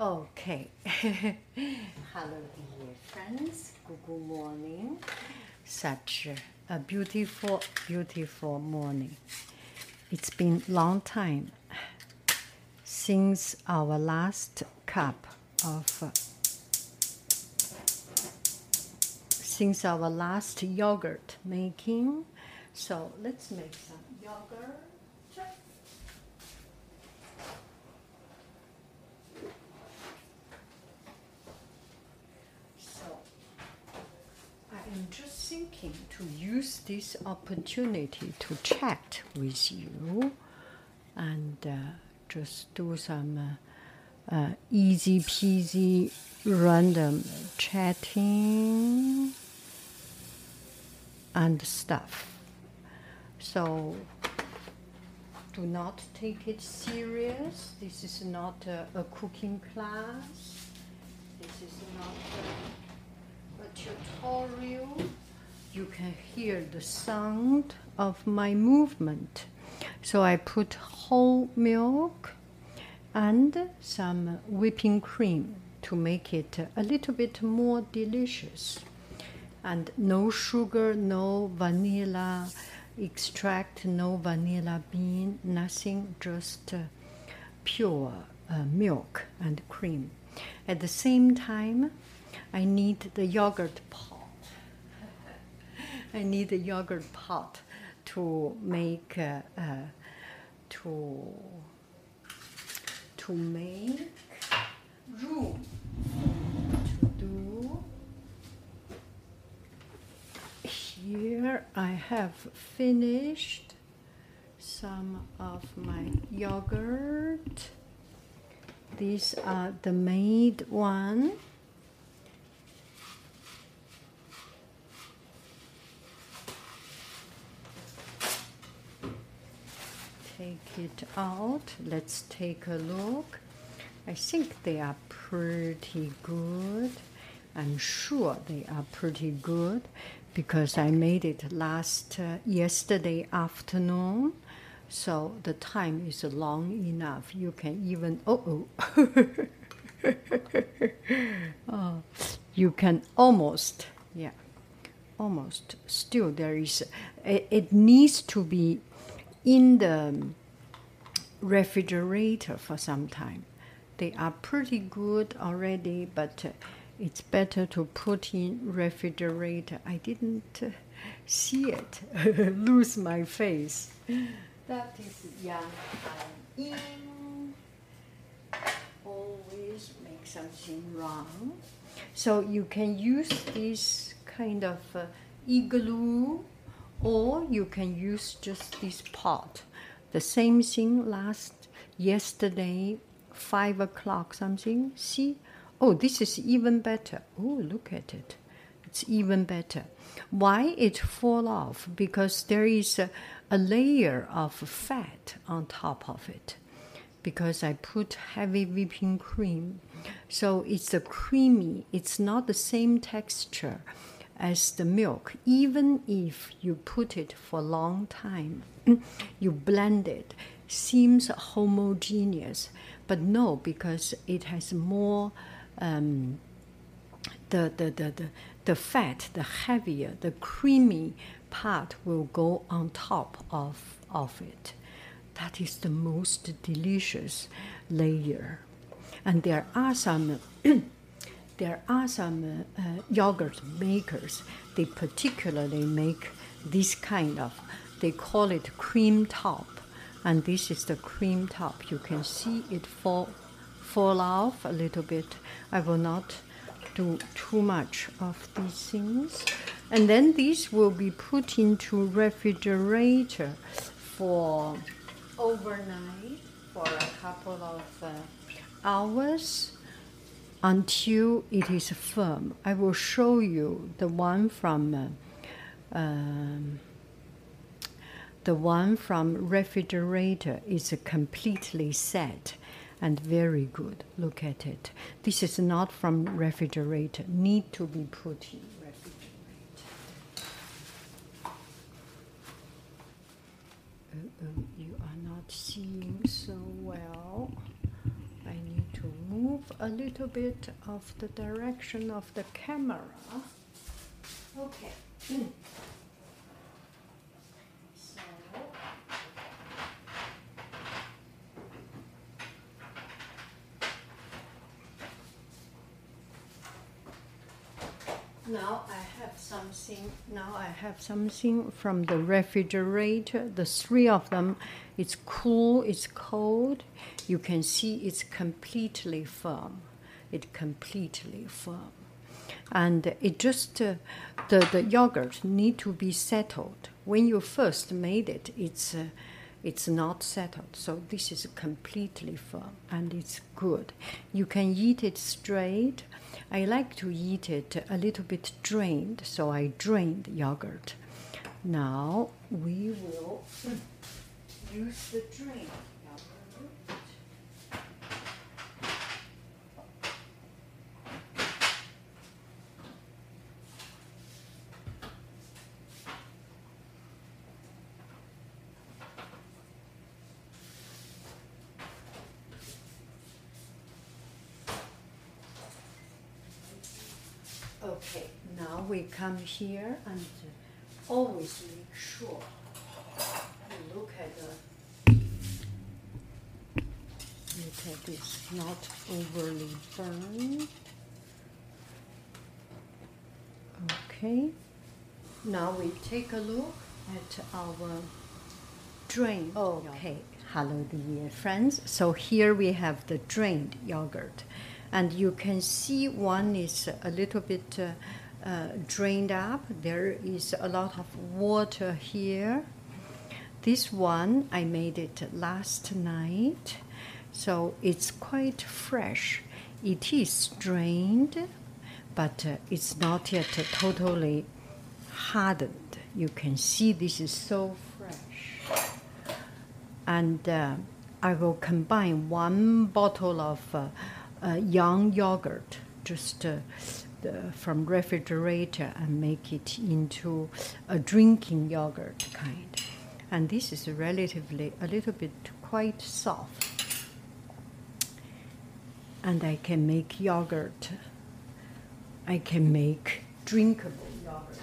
Okay. Hello, dear friends. Good morning. Such a beautiful, beautiful morning. It's been long time since our last cup of since our last yogurt making. So let's make some yogurt. So I am just thinking to use this opportunity to chat with you and uh, just do some uh, uh, easy peasy random chatting and stuff. So do not take it serious. This is not a, a cooking class. This is not tutorial. You can hear the sound of my movement. So I put whole milk and some whipping cream to make it a little bit more delicious. And no sugar, no vanilla extract, no vanilla bean, nothing, just uh, pure uh, milk and cream. At the same time, I need the yogurt pot. I need the yogurt pot to make uh, uh, to to make room to do. Here I have finished some of my yogurt. These are the made one. Take it out. Let's take a look. I think they are pretty good. I'm sure they are pretty good because I made it last uh, yesterday afternoon. So the time is long enough. You can even oh oh. you can almost yeah almost still there is it, it needs to be in the refrigerator for some time. They are pretty good already but uh, it's better to put in refrigerator. I didn't uh, see it lose my face. That is young I'm in always make something wrong. So you can use this kind of uh, igloo or you can use just this pot. The same thing last yesterday five o'clock something. See? Oh this is even better. Oh look at it. It's even better. Why it fall off? Because there is a, a layer of fat on top of it. Because I put heavy whipping cream. So it's a creamy, it's not the same texture as the milk. Even if you put it for a long time, you blend it, seems homogeneous. But no, because it has more um, the, the, the, the, the fat, the heavier, the creamy part will go on top of, of it. That is the most delicious layer. And there are some there are some uh, yogurt makers. They particularly make this kind of. They call it cream top, and this is the cream top. You can see it fall fall off a little bit. I will not do too much of these things, and then these will be put into refrigerator for overnight for a couple of uh, hours until it is firm. I will show you the one from uh, um, the one from refrigerator is completely set and very good. Look at it. This is not from refrigerator. Need to be put in refrigerator. Uh, uh, you are not seeing so well. I need to move a little bit of the direction of the camera. Okay. So now I have something. Now I have something from the refrigerator. The three of them. It's cool. It's cold. You can see it's completely firm. It completely firm, and it just uh, the the yogurt need to be settled. When you first made it, it's. Uh, it's not settled, so this is completely firm and it's good. You can eat it straight. I like to eat it a little bit drained, so I drained yogurt. Now we will use the drained yogurt. Okay, now we come here and always make sure you look at the look at this not overly burned. Okay, now we take a look at our drained. Okay, hello, dear friends. So here we have the drained yogurt, and you can see one is a little bit uh, uh, drained up. There is a lot of water here. This one I made it last night, so it's quite fresh. It is drained, but uh, it's not yet totally hardened. You can see this is so fresh. And uh, I will combine one bottle of uh, young yogurt, just uh, the, from refrigerator, and make it into a drinking yogurt kind. And this is relatively a little bit quite soft. And I can make yogurt. I can make drinkable yogurt.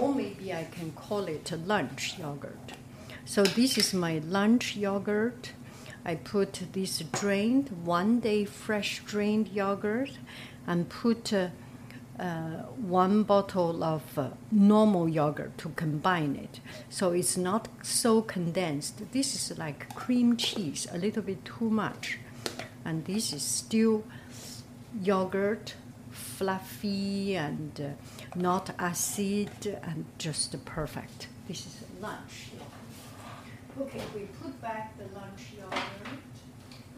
Or maybe I can call it a lunch yogurt. So this is my lunch yogurt. I put this drained, one day fresh drained yogurt, and put uh, uh, one bottle of uh, normal yogurt to combine it. So it's not so condensed. This is like cream cheese, a little bit too much. And this is still yogurt, fluffy and uh, not acid and just perfect. This is lunch. Okay, we put back the lunch yogurt.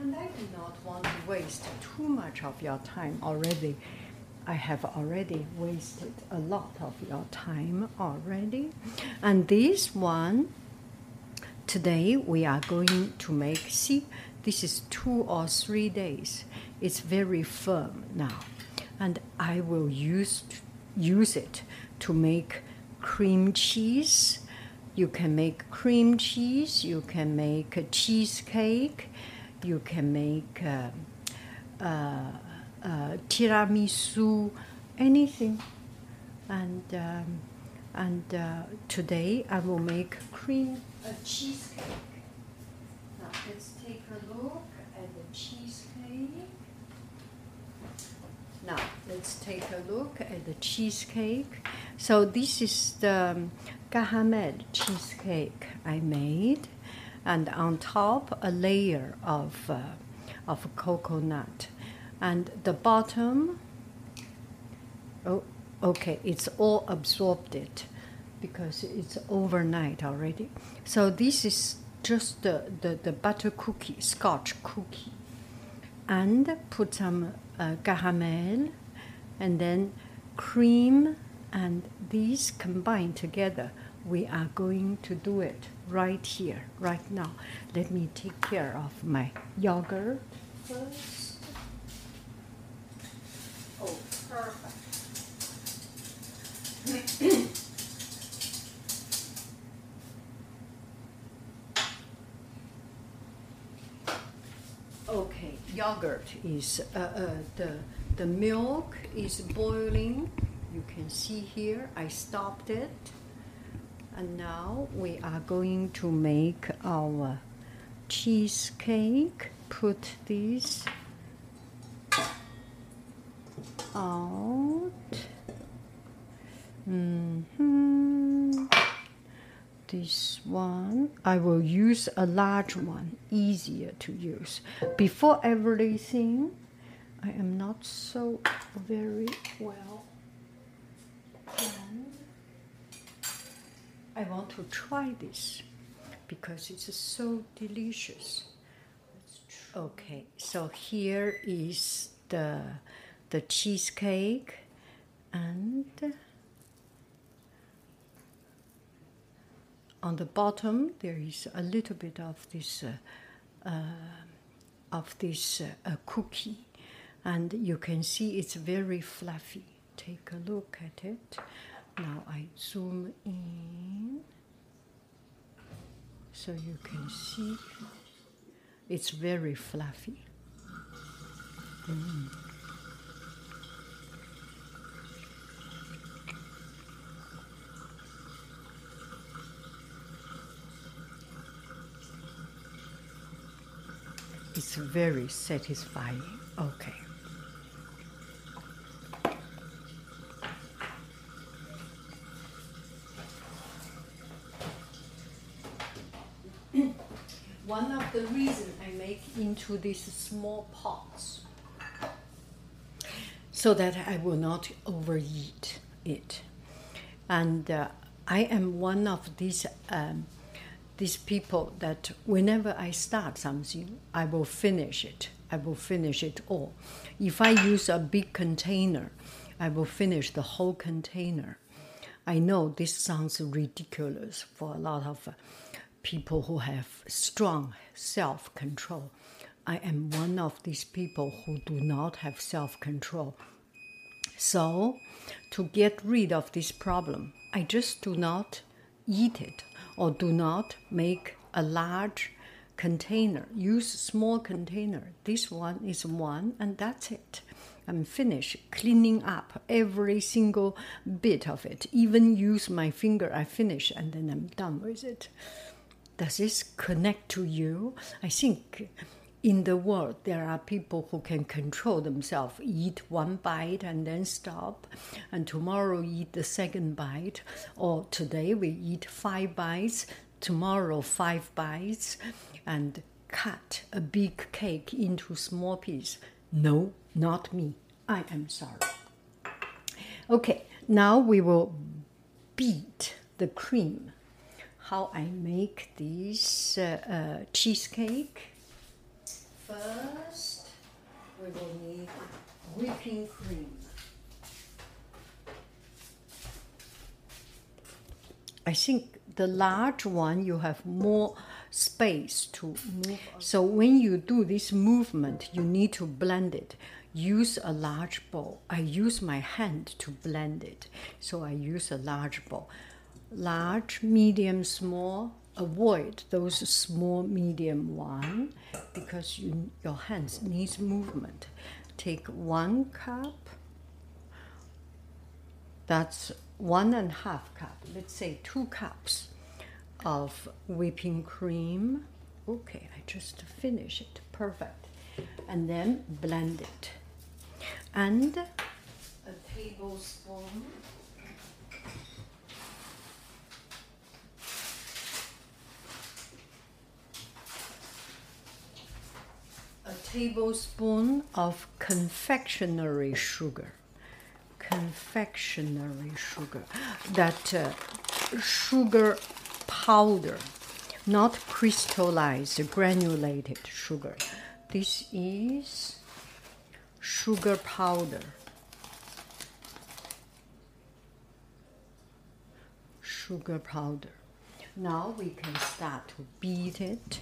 And I do not want to waste too much of your time already. I have already wasted a lot of your time already. And this one, today we are going to make, see, this is two or three days. It's very firm now. And I will use, use it to make cream cheese. You can make cream cheese, you can make a cheesecake, you can make uh, uh, uh, tiramisu, anything. And, um, and today I will make cream uh, cheesecake. Now let's take a look at the cheesecake. Now let's take a look at the cheesecake. So this is the Gahamed cheesecake I made, and on top a layer of uh, of coconut, and the bottom. Oh, okay, it's all absorbed it because it's overnight already. So this is just the, the, the butter cookie, scotch cookie. And put some uh, caramel and then cream and these combined together. We are going to do it right here, right now. Let me take care of my yogurt first. Oh, perfect. Okay, yogurt is uh, uh, the the milk is boiling. You can see here. I stopped it, and now we are going to make our cheesecake. Put these out. hmm This one, I will use a large one, easier to use. Before everything, I am not so very well. I want to try this because it's so delicious. Okay, so here is the the cheesecake and on the bottom there is a little bit of this uh, uh, of this uh, cookie and you can see it's very fluffy take a look at it now i zoom in so you can see it's very fluffy Mm. It's very satisfying. Okay. One of the reasons I make into these small pots so that I will not overeat it. And uh, I am one of these um, these people that whenever I start something, I will finish it. I will finish it all. If I use a big container, I will finish the whole container. I know this sounds ridiculous for a lot of people who have strong self control. I am one of these people who do not have self control. So, to get rid of this problem, I just do not eat it or do not make a large container. Use small container. This one is one, and that's it. I'm finished cleaning up every single bit of it. Even use my finger, I finish, and then I'm done with it. Does this connect to you? I think in the world there are people who can control themselves eat one bite and then stop and tomorrow eat the second bite or today we eat five bites tomorrow five bites and cut a big cake into small pieces no not me. I am sorry. Okay now we will beat the cream how i make this uh, uh, cheesecake First, we will need whipping cream. I think the large one you have more space to move. So when you do this movement, you need to blend it. Use a large bowl. I use my hand to blend it, so I use a large bowl. Large, medium, small. Avoid those small, medium one because you, your hands needs movement. Take one cup. That's one and a half cup. Let's say two cups of whipping cream. Okay, I just finished it. Perfect. and then blend it. And a tablespoon tablespoon of confectionery sugar. Confectionery sugar. That uh, sugar powder, not crystallized, granulated sugar. This is sugar powder. Sugar powder. Now we can start to beat it.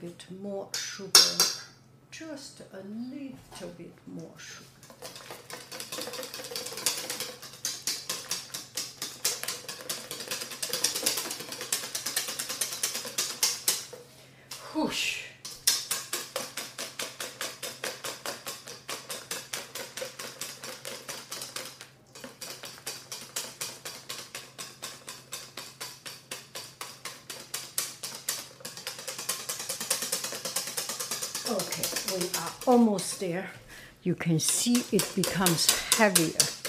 Bit more sugar, just a little bit more sugar. Whoosh. Okay, we are almost there. You can see it becomes heavier.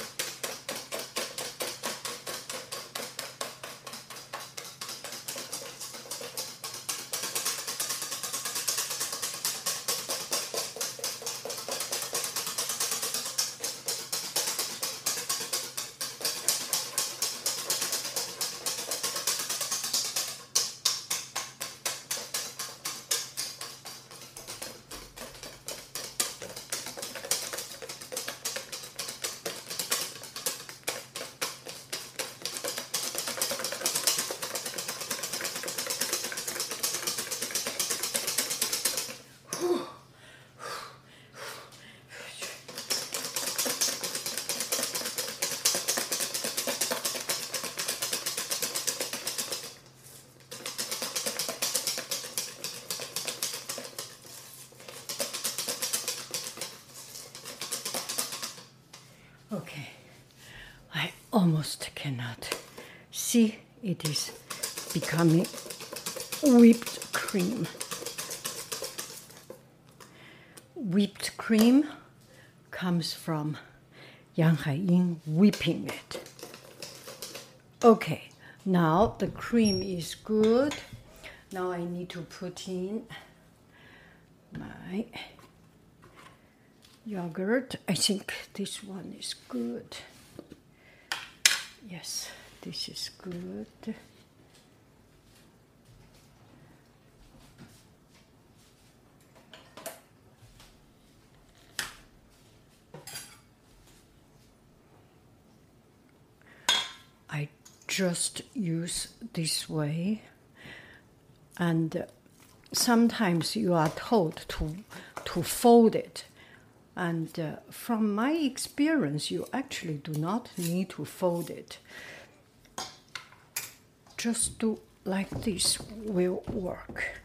Becoming whipped cream. Whipped cream comes from Yang Haiying whipping it. Okay, now the cream is good. Now I need to put in my yogurt. I think this one is good. Yes, this is good. I just use this way and sometimes you are told to to fold it, and uh, from my experience, you actually do not need to fold it. Just do like this will work.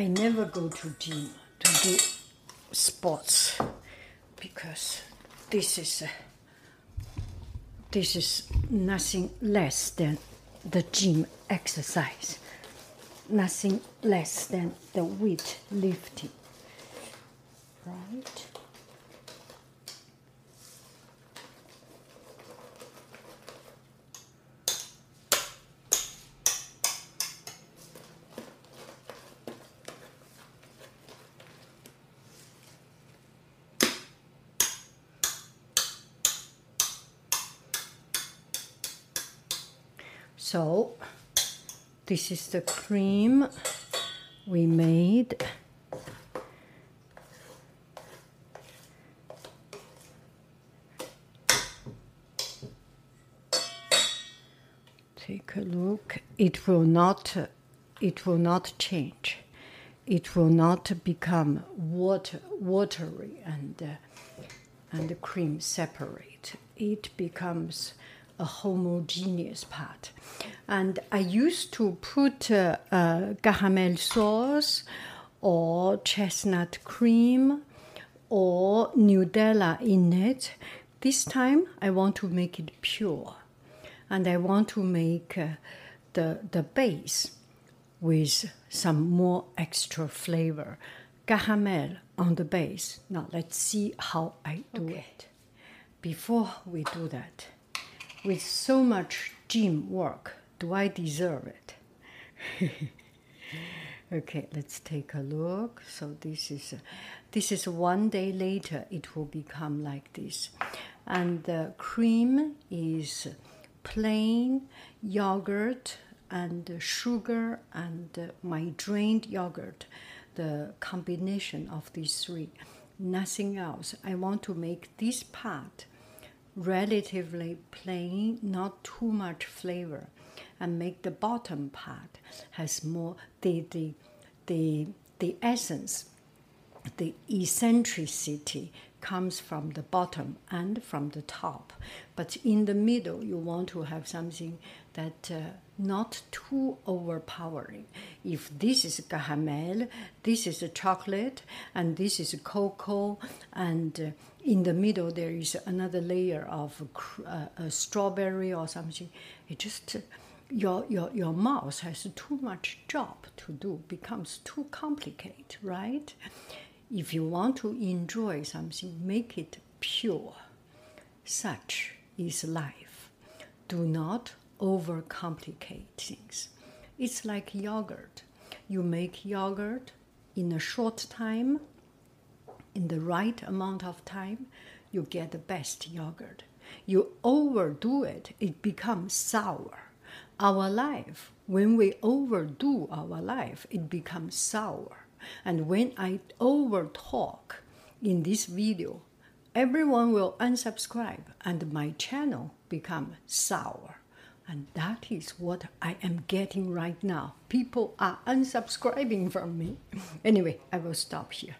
I never go to gym to do sports because this is uh, this is nothing less than the gym exercise, nothing less than the weight lifting, right? So, this is the cream we made. Take a look. It will not. It will not change. It will not become water, watery and uh, and the cream separate. It becomes a homogeneous part. And I used to put uh, uh, caramel sauce or chestnut cream or Nutella in it. This time I want to make it pure. And I want to make uh, the, the base with some more extra flavor. Caramel on the base. Now let's see how I do it. Before we do that, with so much gym work, do I deserve it? okay, let's take a look. So this is uh, this is one day later. It will become like this, and the cream is plain yogurt and sugar and uh, my drained yogurt. The combination of these three, nothing else. I want to make this part relatively plain, not too much flavor, and make the bottom part has more the the the the essence, the eccentricity comes from the bottom and from the top. But in the middle, you want to have something that uh, not too overpowering. If this is caramel, this is a chocolate, and this is cocoa, and uh, in the middle there is another layer of uh, a strawberry or something. It just your your your mouth has too much job to do, becomes too complicated, right? If you want to enjoy something, make it pure. Such is life. Do not overcomplicate things. It's like yogurt. You make yogurt in a short time, in the right amount of time, you get the best yogurt. You overdo it, it becomes sour. Our life, when we overdo our life, it becomes sour. And when I over talk in this video, everyone will unsubscribe and my channel become sour. And that is what I am getting right now. People are unsubscribing from me. Anyway, I will stop here.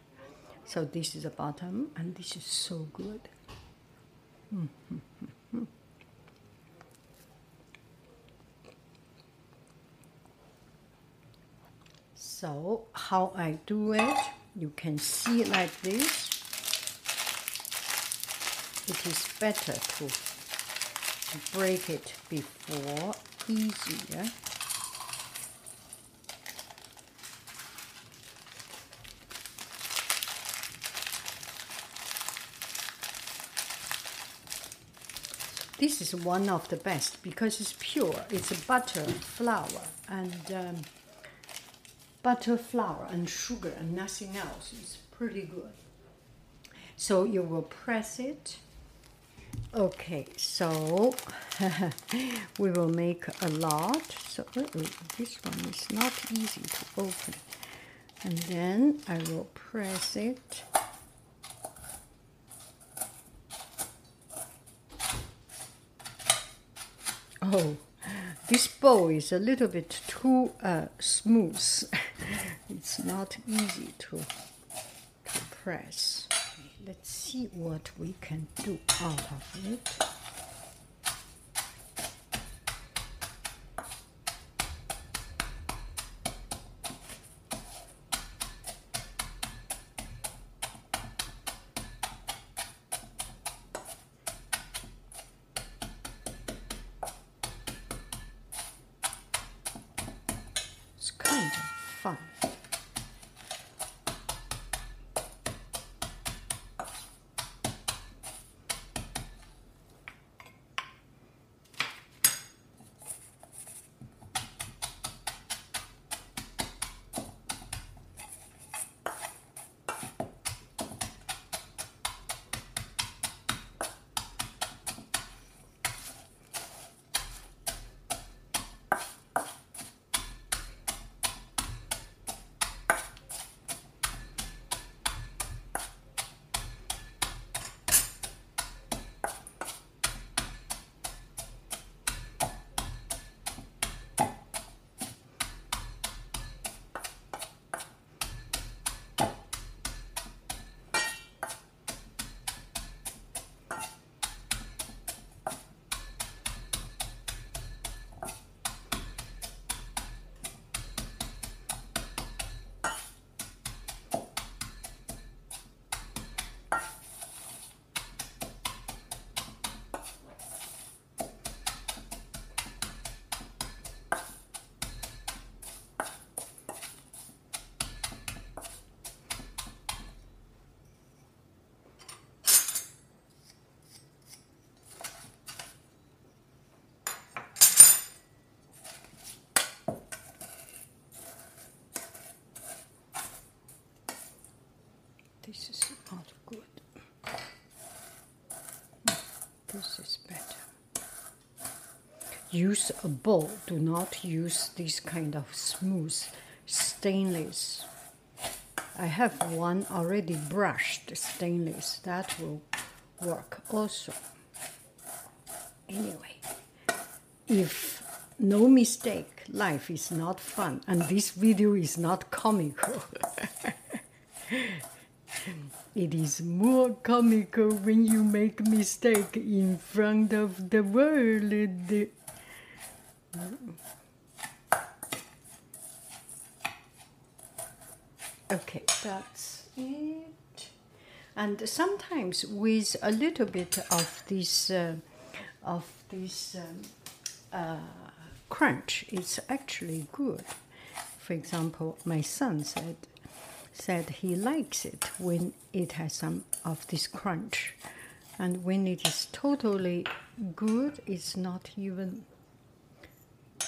So this is the bottom, and this is so good. Mm-hmm. So how I do it, you can see like this. It is better to, break it before, easier. This is one of the best because it's pure. It's butter, flour, and um, butter, flour, and sugar, and nothing else. It's pretty good. So you will press it. Okay, so we will make a lot. So uh-oh, this one is not easy to open. And then I will press it. Oh, this bowl is a little bit too uh, smooth. it's not easy to, to press. Let's see what we can do out of it. This is not good. This is better. Use a bowl. Do not use this kind of smooth stainless. I have one already brushed stainless. That will work also. Anyway, if no mistake, life is not fun, and this video is not comical. It is more comical when you make mistake in front of the world. Okay, that's it. And sometimes with a little bit of this, uh, of this um, uh, crunch, it's actually good. For example, my son said said he likes it when it has some of this crunch. And when it is totally good, it's not even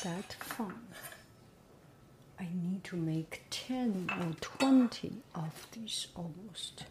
that fun. I need to make 10 or 20 of these almost.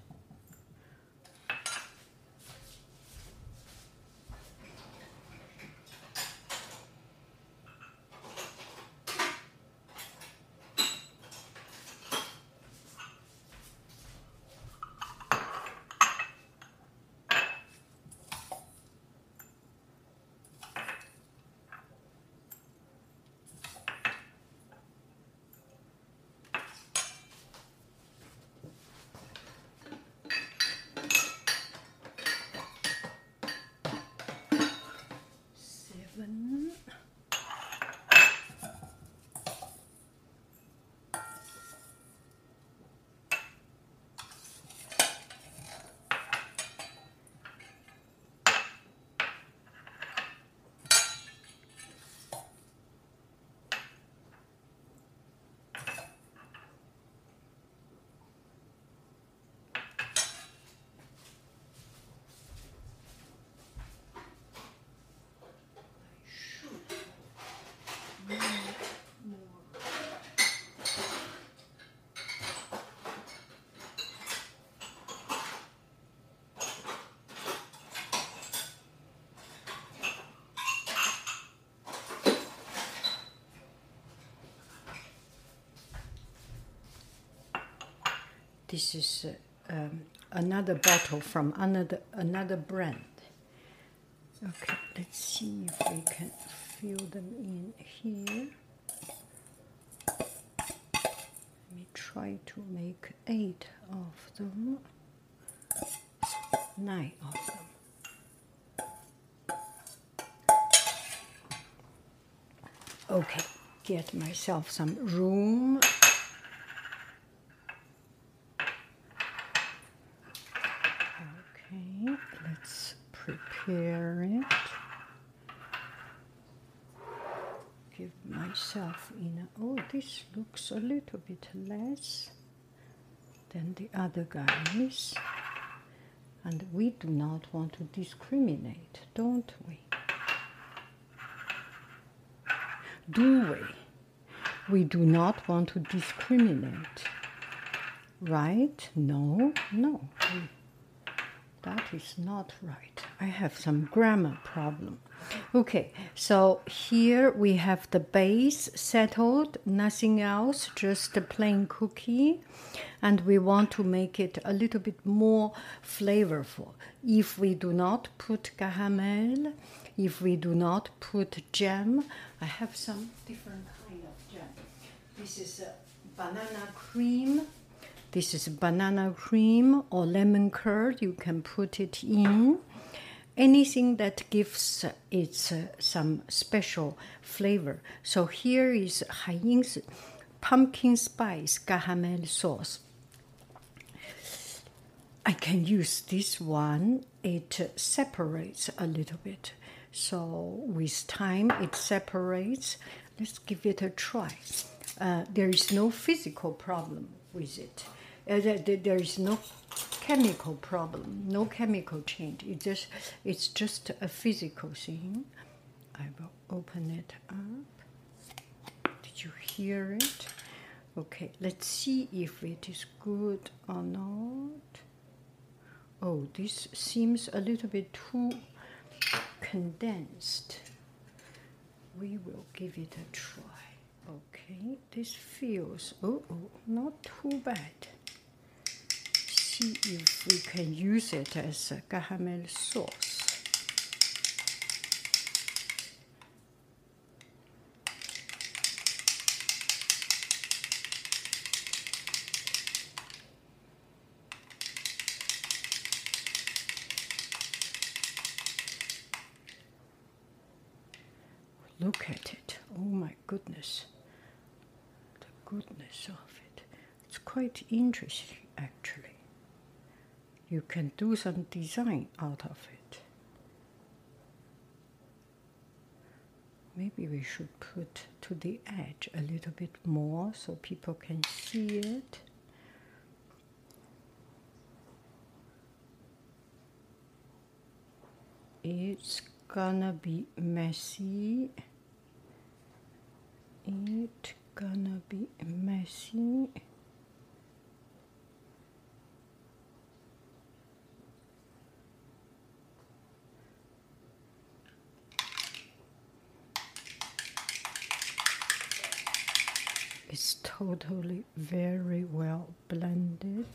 This is um, another bottle from another another brand. Okay, let's see if we can fill them in here. Let me try to make eight of them, nine of them. Okay, get myself some room. Okay, let's prepare it. Give in. Oh, this looks a little bit less than the other guys. And we do not want to discriminate, don't we? Do we? We do not want to discriminate. Right? No, no. That is not right. I have some grammar problem. Okay, so here we have the base settled, nothing else, just a plain cookie. And we want to make it a little bit more flavorful. If we do not put caramel, if we do not put jam, I have some different kind of jam. This is banana cream this is banana cream or lemon curd. You can put it in. Anything that gives it some special flavor. So here is Haiying's pumpkin spice caramel sauce. I can use this one. It separates a little bit. So with time, it separates. Let's give it a try. Uh, there is no physical problem with it. Uh, there is no chemical problem, no chemical change. It just it's just a physical thing. I will open it up. Did you hear it? Okay, let's see if it is good or not. Oh, this seems a little bit too condensed. We will give it a try. Okay, this feels oh, oh not too bad see if we can use it as a caramel sauce. Look at it. Oh my goodness. The goodness of it. It's quite interesting actually you can do some design out of it. Maybe we should put to the edge a little bit more so people can see it. It's gonna be messy. It's gonna be messy. It's totally very well blended.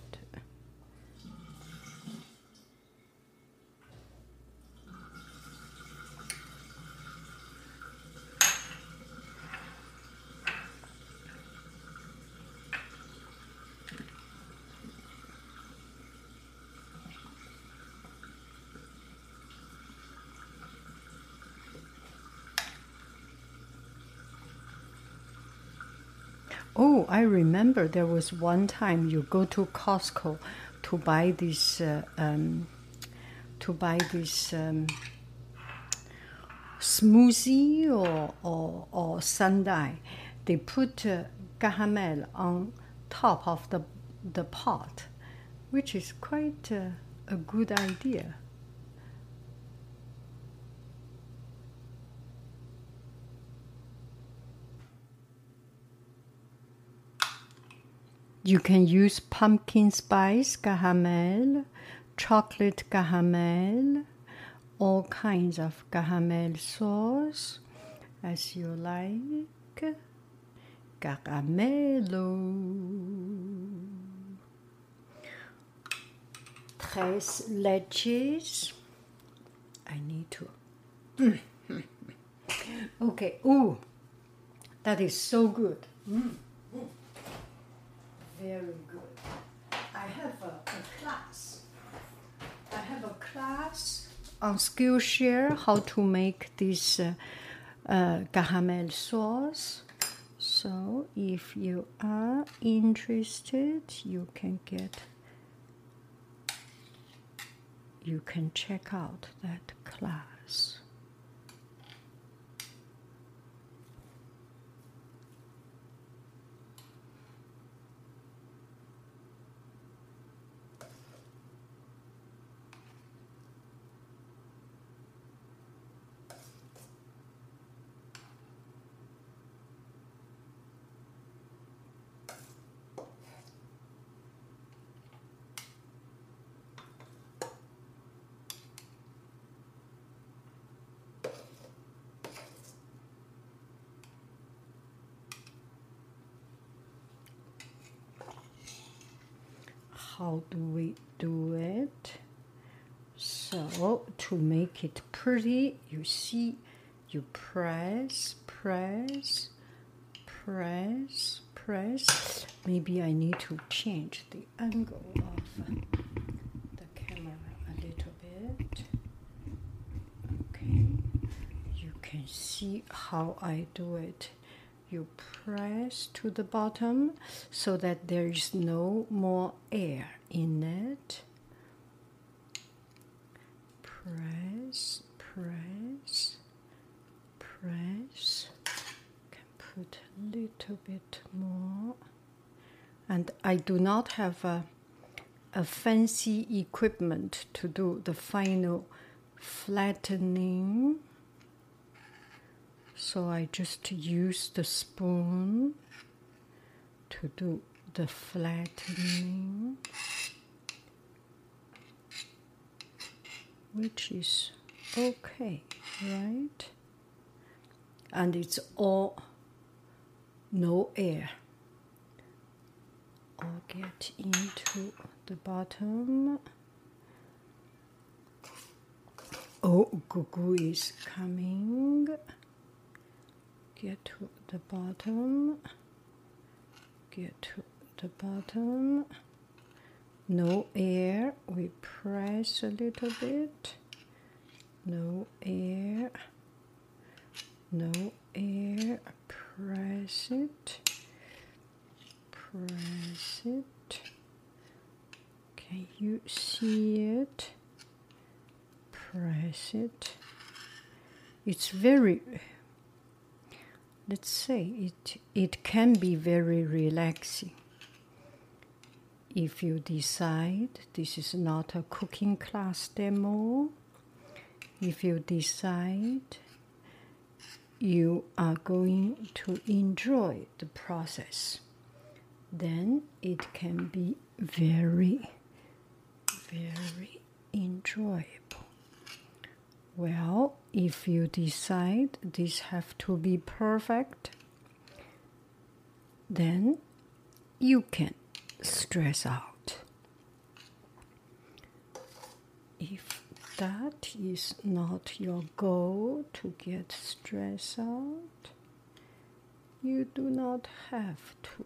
Oh, I remember there was one time you go to Costco to buy this uh, um, to buy this um, smoothie or or, or. They put uh, caramel on top of the the pot, which is quite uh, a good idea. You can use pumpkin spice caramel, chocolate caramel, all kinds of caramel sauce as you like. Caramello. tres leches. I need to. okay. Ooh, that is so good. Mm. Very good. I have a, a class. I have a class on Skillshare how to make this uh, uh, sauce. So if you are interested, you can get you can check out that class. how do we do it? So to make it pretty, you see, you press, press, press, press. Maybe I need to change the angle of the camera a little bit. Okay, you can see how I do it you press to the bottom so that there is no more air in it. Press, press, press. Can put a little bit more. And I do not have a, a fancy equipment to do the final flattening so I just use the spoon to do the flattening, which is okay, right? And it's all no air. I'll get into the bottom. Oh, Gugu is coming get to the bottom get to the bottom no air we press a little bit. No air. No air press it. Press it. Can you see it? Press it. It's very let's say it it can be very relaxing if you decide this is not a cooking class demo if you decide you are going to enjoy the process then it can be very very enjoyable. Well, if you decide this have to be perfect, then you can stress out. If that is not your goal to get stressed out, you do not have to.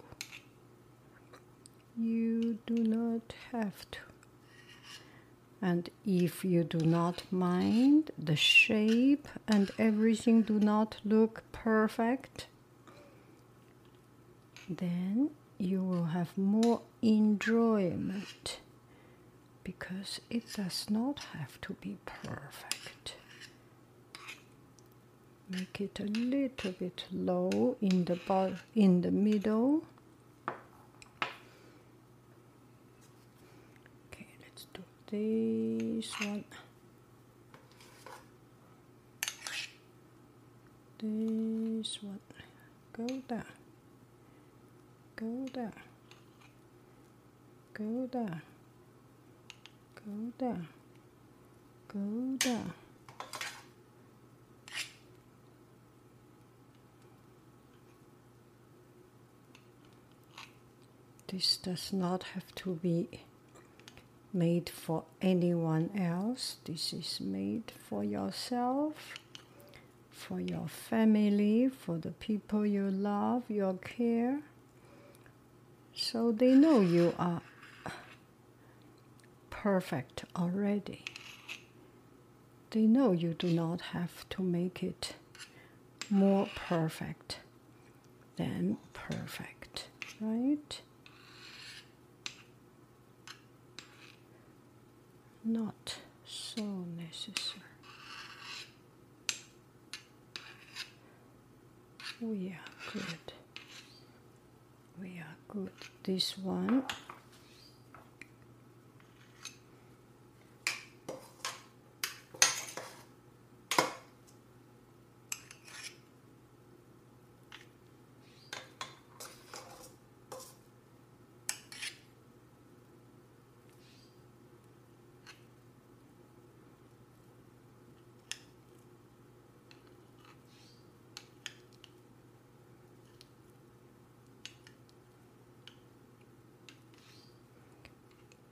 You do not have to. And if you do not mind the shape and everything do not look perfect, then you will have more enjoyment because it does not have to be perfect. Make it a little bit low in the in the middle. Okay, let's do this one. This one. Go there go there go there go there go there this does not have to be made for anyone else. This is made for yourself, for your family, for the people you love, your care. So they know you are perfect already. They know you do not have to make it more perfect than perfect, right? Not so necessary. Oh, we are good. Good. This one.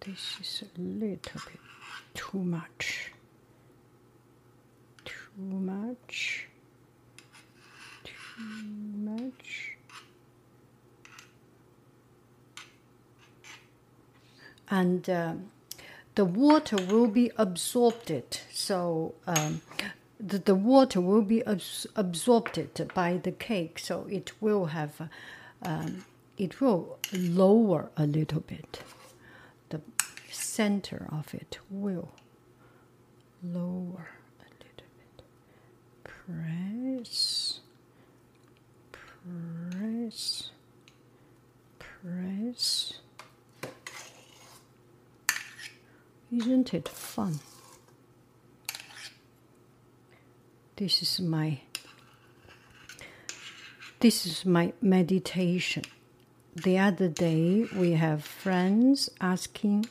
This a little bit too much. Too much. Too much. And um, the water will be absorbed. So um, the, the water will be abs- absorbed by the cake. So it will have, um, it will lower a little bit center of it will lower a little bit. Press, press, press. Isn't it fun? This is my this is my meditation the other day we have friends asking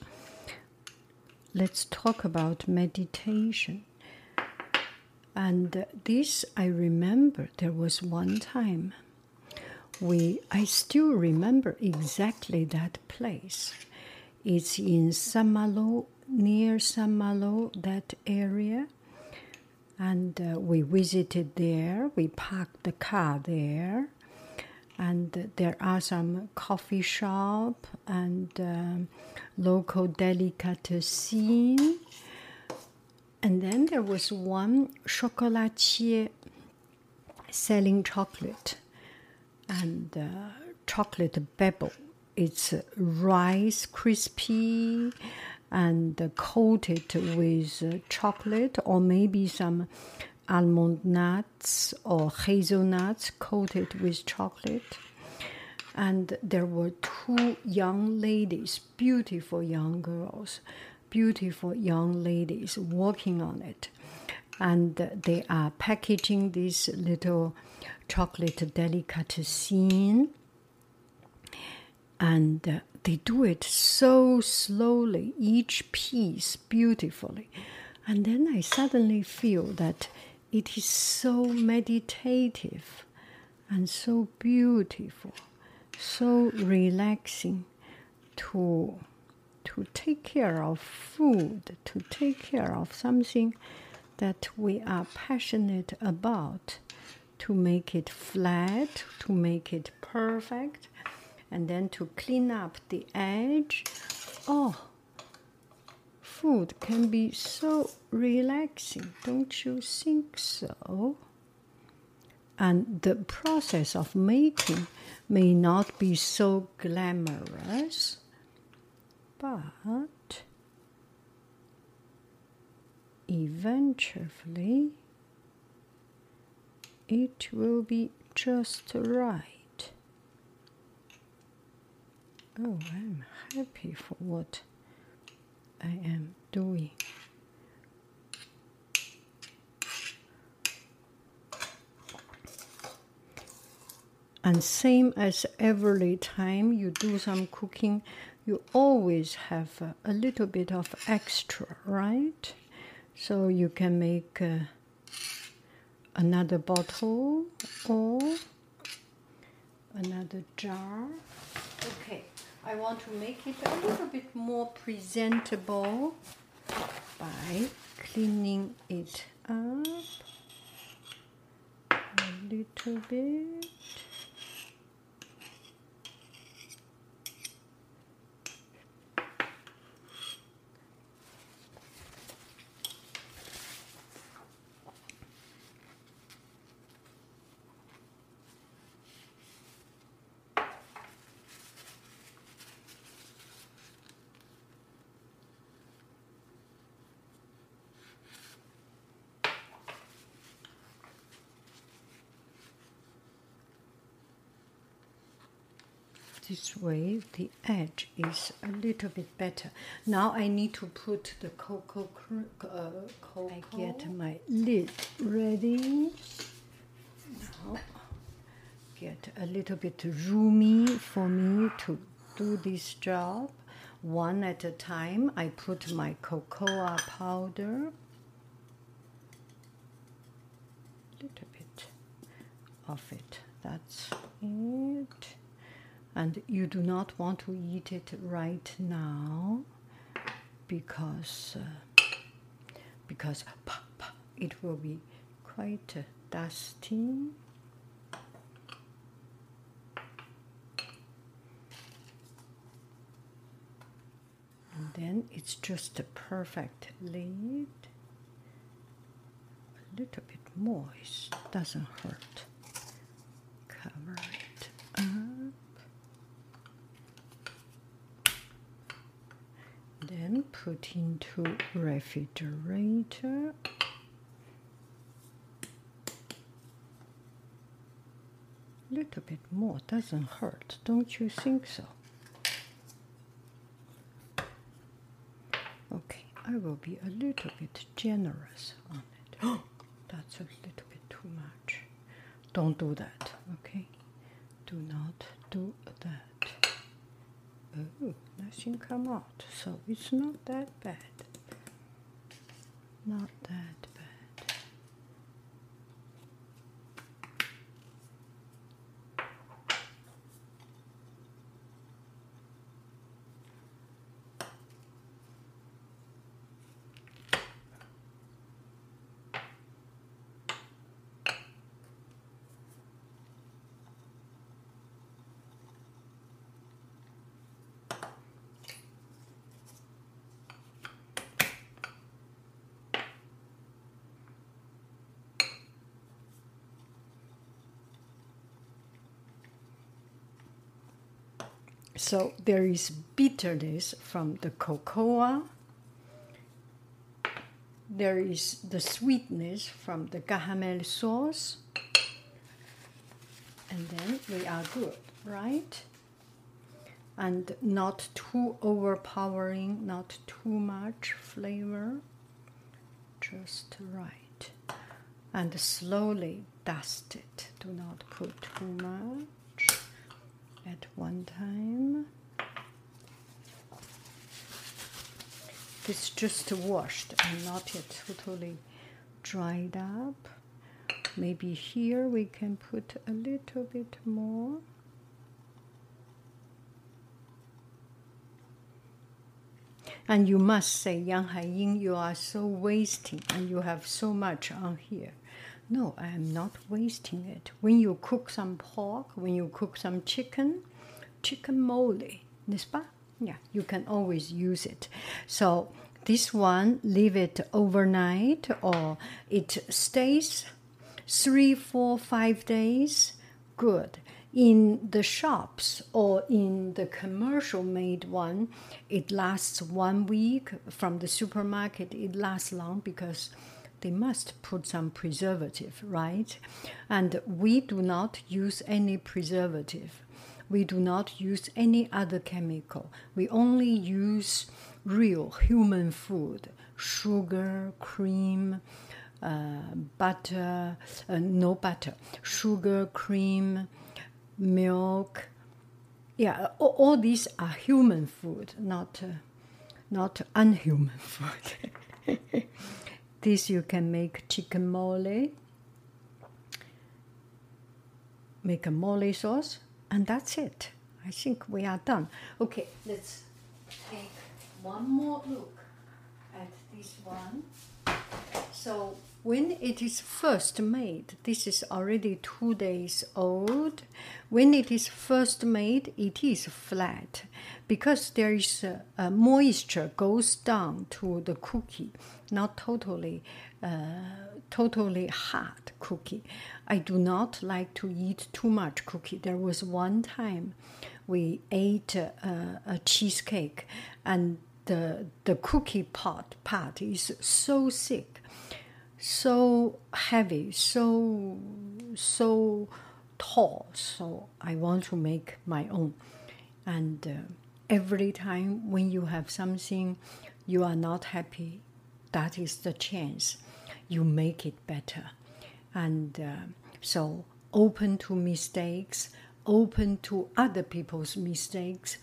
let's talk about meditation. And this i remember there was one time we i still remember exactly that place. It's in Saint-Malo near Saint-Malo that area. And uh, we visited there. We parked the car there and there are some coffee shop and um, local delicatessen. And then there was one chocolatier selling chocolate and uh, chocolate bebble. It's rice crispy and coated with chocolate or maybe some almond nuts or hazelnuts coated with chocolate. And there were two young ladies, beautiful young girls, beautiful young ladies working on it. And they are packaging this little chocolate delicatessen. And uh, they do it so slowly, each piece beautifully. And then I suddenly feel that it is so meditative and so beautiful, so relaxing to to take care of food, to take care of something that we are passionate about, to make it flat, to make it perfect, and then to clean up the edge. Oh, food can be so relaxing, don't you think so? And the process of making may not be so glamorous, but eventually it will be just right. Oh, I'm happy for what I am doing. And same as every time you do some cooking, you always have a, little bit of extra, right? So you can make uh, another bottle or another jar Okay, I want to make it a little bit more presentable by cleaning it up a little bit. this way the edge is a little bit better. Now i need to put the cocoa uh, cocoa? I get my lid ready. Now get a little bit roomy for me to do this job. One at a time i put my cocoa powder. Little bit of it that's it and you do not want to eat it right now because uh, because it will be quite uh, dusty. And then it's just a perfect lid. A little bit more it doesn't hurt. Cover it up then put into refrigerator. A little bit more doesn't hurt don't you think so? Okay i will be a little bit generous on it. Oh that's a little bit too much. Don't do that okay? Do not do that oh nothing come out. So it's not that bad. Not that bad So there is bitterness from the cocoa. There is the sweetness from the caramel sauce. And then we are good, right? And not too overpowering, not too much flavor, just right. And slowly dust it. Do not put too much at one time. It's just washed and not yet totally dried up. Maybe here we can put a little bit more. And you must say, Yang Haiying, you are so wasting and you have so much on here. No, I am not wasting it. When you cook some pork, when you cook some chicken, chicken mole, pas? Yeah, you can always use it. So this one, leave it overnight or it stays three, four, five days. Good. In the shops or in the commercial made one, it lasts one week. From the supermarket, it lasts long because they must put some preservative, right? And we do not use any preservative. We do not use any other chemical. We only use real human food sugar, cream, uh, butter, uh, no butter, sugar, cream, milk. Yeah, all, all these are human food, not, uh, not unhuman food. this you can make chicken mole, make a mole sauce, and that's it. I think we are done. Okay, let's take one more look at this one. So when it is first made, this is already two days old. When it is first made, it is flat because there is a, a moisture goes down to the cookie, not totally, uh, totally hard cookie. I do not like to eat too much cookie. There was one time we ate a, a cheesecake and the the cookie pot part is so thick, so heavy, so so tall. So I want to make my own. And uh, every time when you have something you are not happy, that is the chance you make it better. And uh, so open to mistakes, open to other people's mistakes,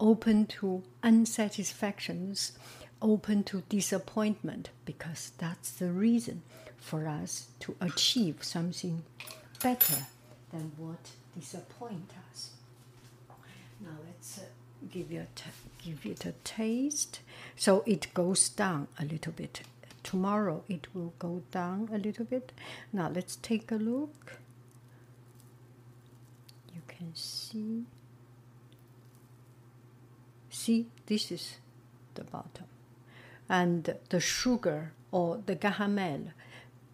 open to unsatisfactions, open to disappointment, because that's the reason for us to achieve something better than what disappoint us. Now let's uh, give it give it a taste. So it goes down a little bit. Tomorrow it will go down a little bit. Now let's take a look. You can see See, this is the bottom. And the sugar or the caramel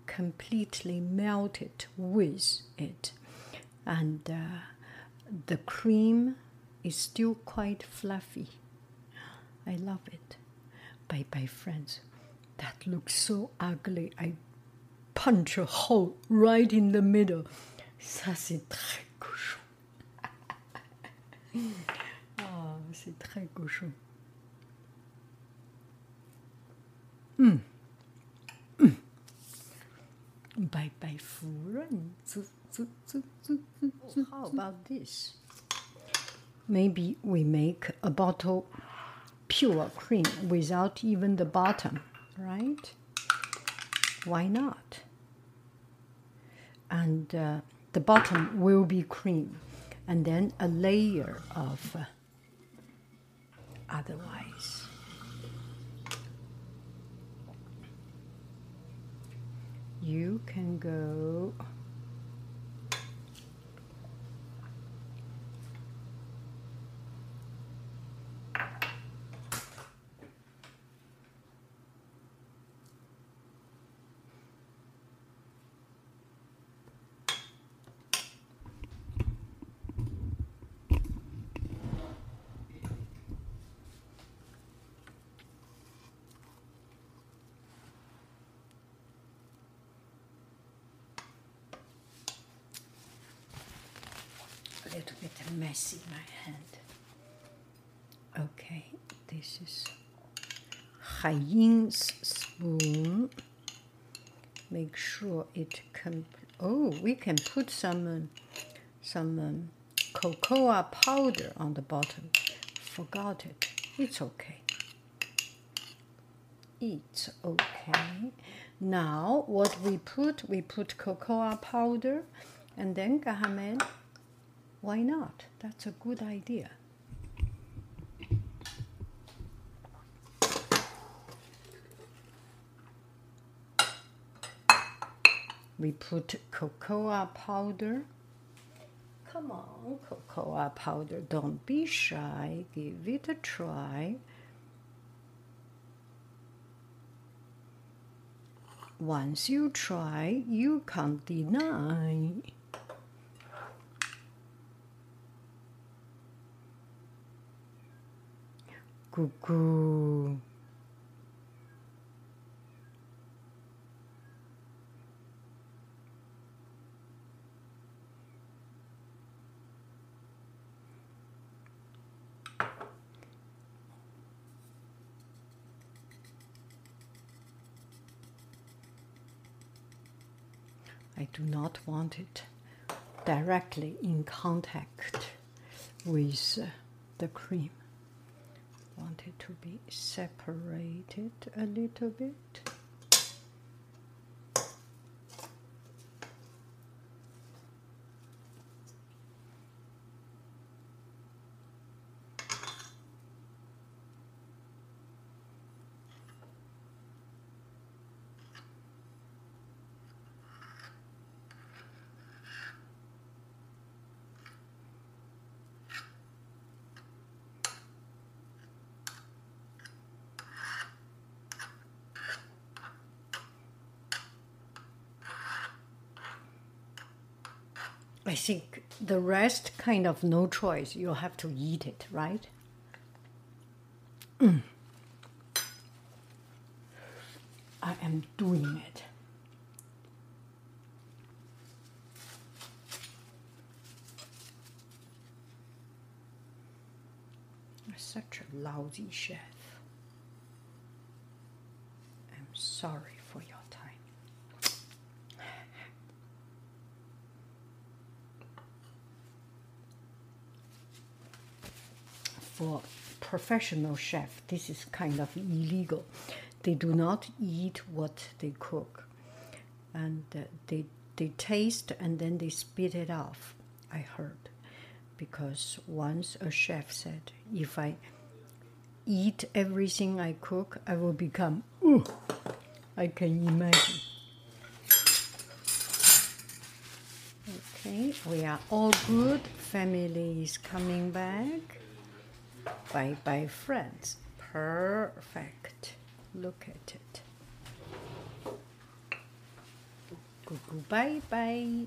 completely melted with it. And uh, the cream is still quite fluffy. I love it. Bye bye, friends. That looks so ugly. I punch a hole right in the middle. Ça, c'est très cochon. c'est très cochon. Mm. Mm. Bye bye, How about this? Maybe we make a bottle pure cream without even the bottom, right? Why not? And uh, the bottom will be cream, and then a layer of uh, otherwise. You can go a little bit messy my hand. Okay, this is Haiying's spoon. Make sure it can. Oh, we can put some um, some um, cocoa powder on the bottom. Forgot it. It's okay. It's okay. Now, what we put? We put cocoa powder and then caramel why not? That's a good idea. We put cocoa powder. Come on, cocoa powder, don't be shy. Give it a try. Once you try, you can't deny. Cuckoo. I do not want it directly in contact with uh, the cream want it to be separated a little bit. I think the rest kind of no choice. You'll have to eat it, right? Mm. I am doing it. Such a lousy chef. I'm sorry for your time. For professional chef, this is kind of illegal. They do not eat what they cook, and uh, they they taste and then they spit it off. I heard, because once a chef said, if I eat everything I cook, I will become. Ooh, I can imagine. Okay, we are all good. Family is coming back. Bye bye, friends. Perfect. Look at it. Good, bye bye.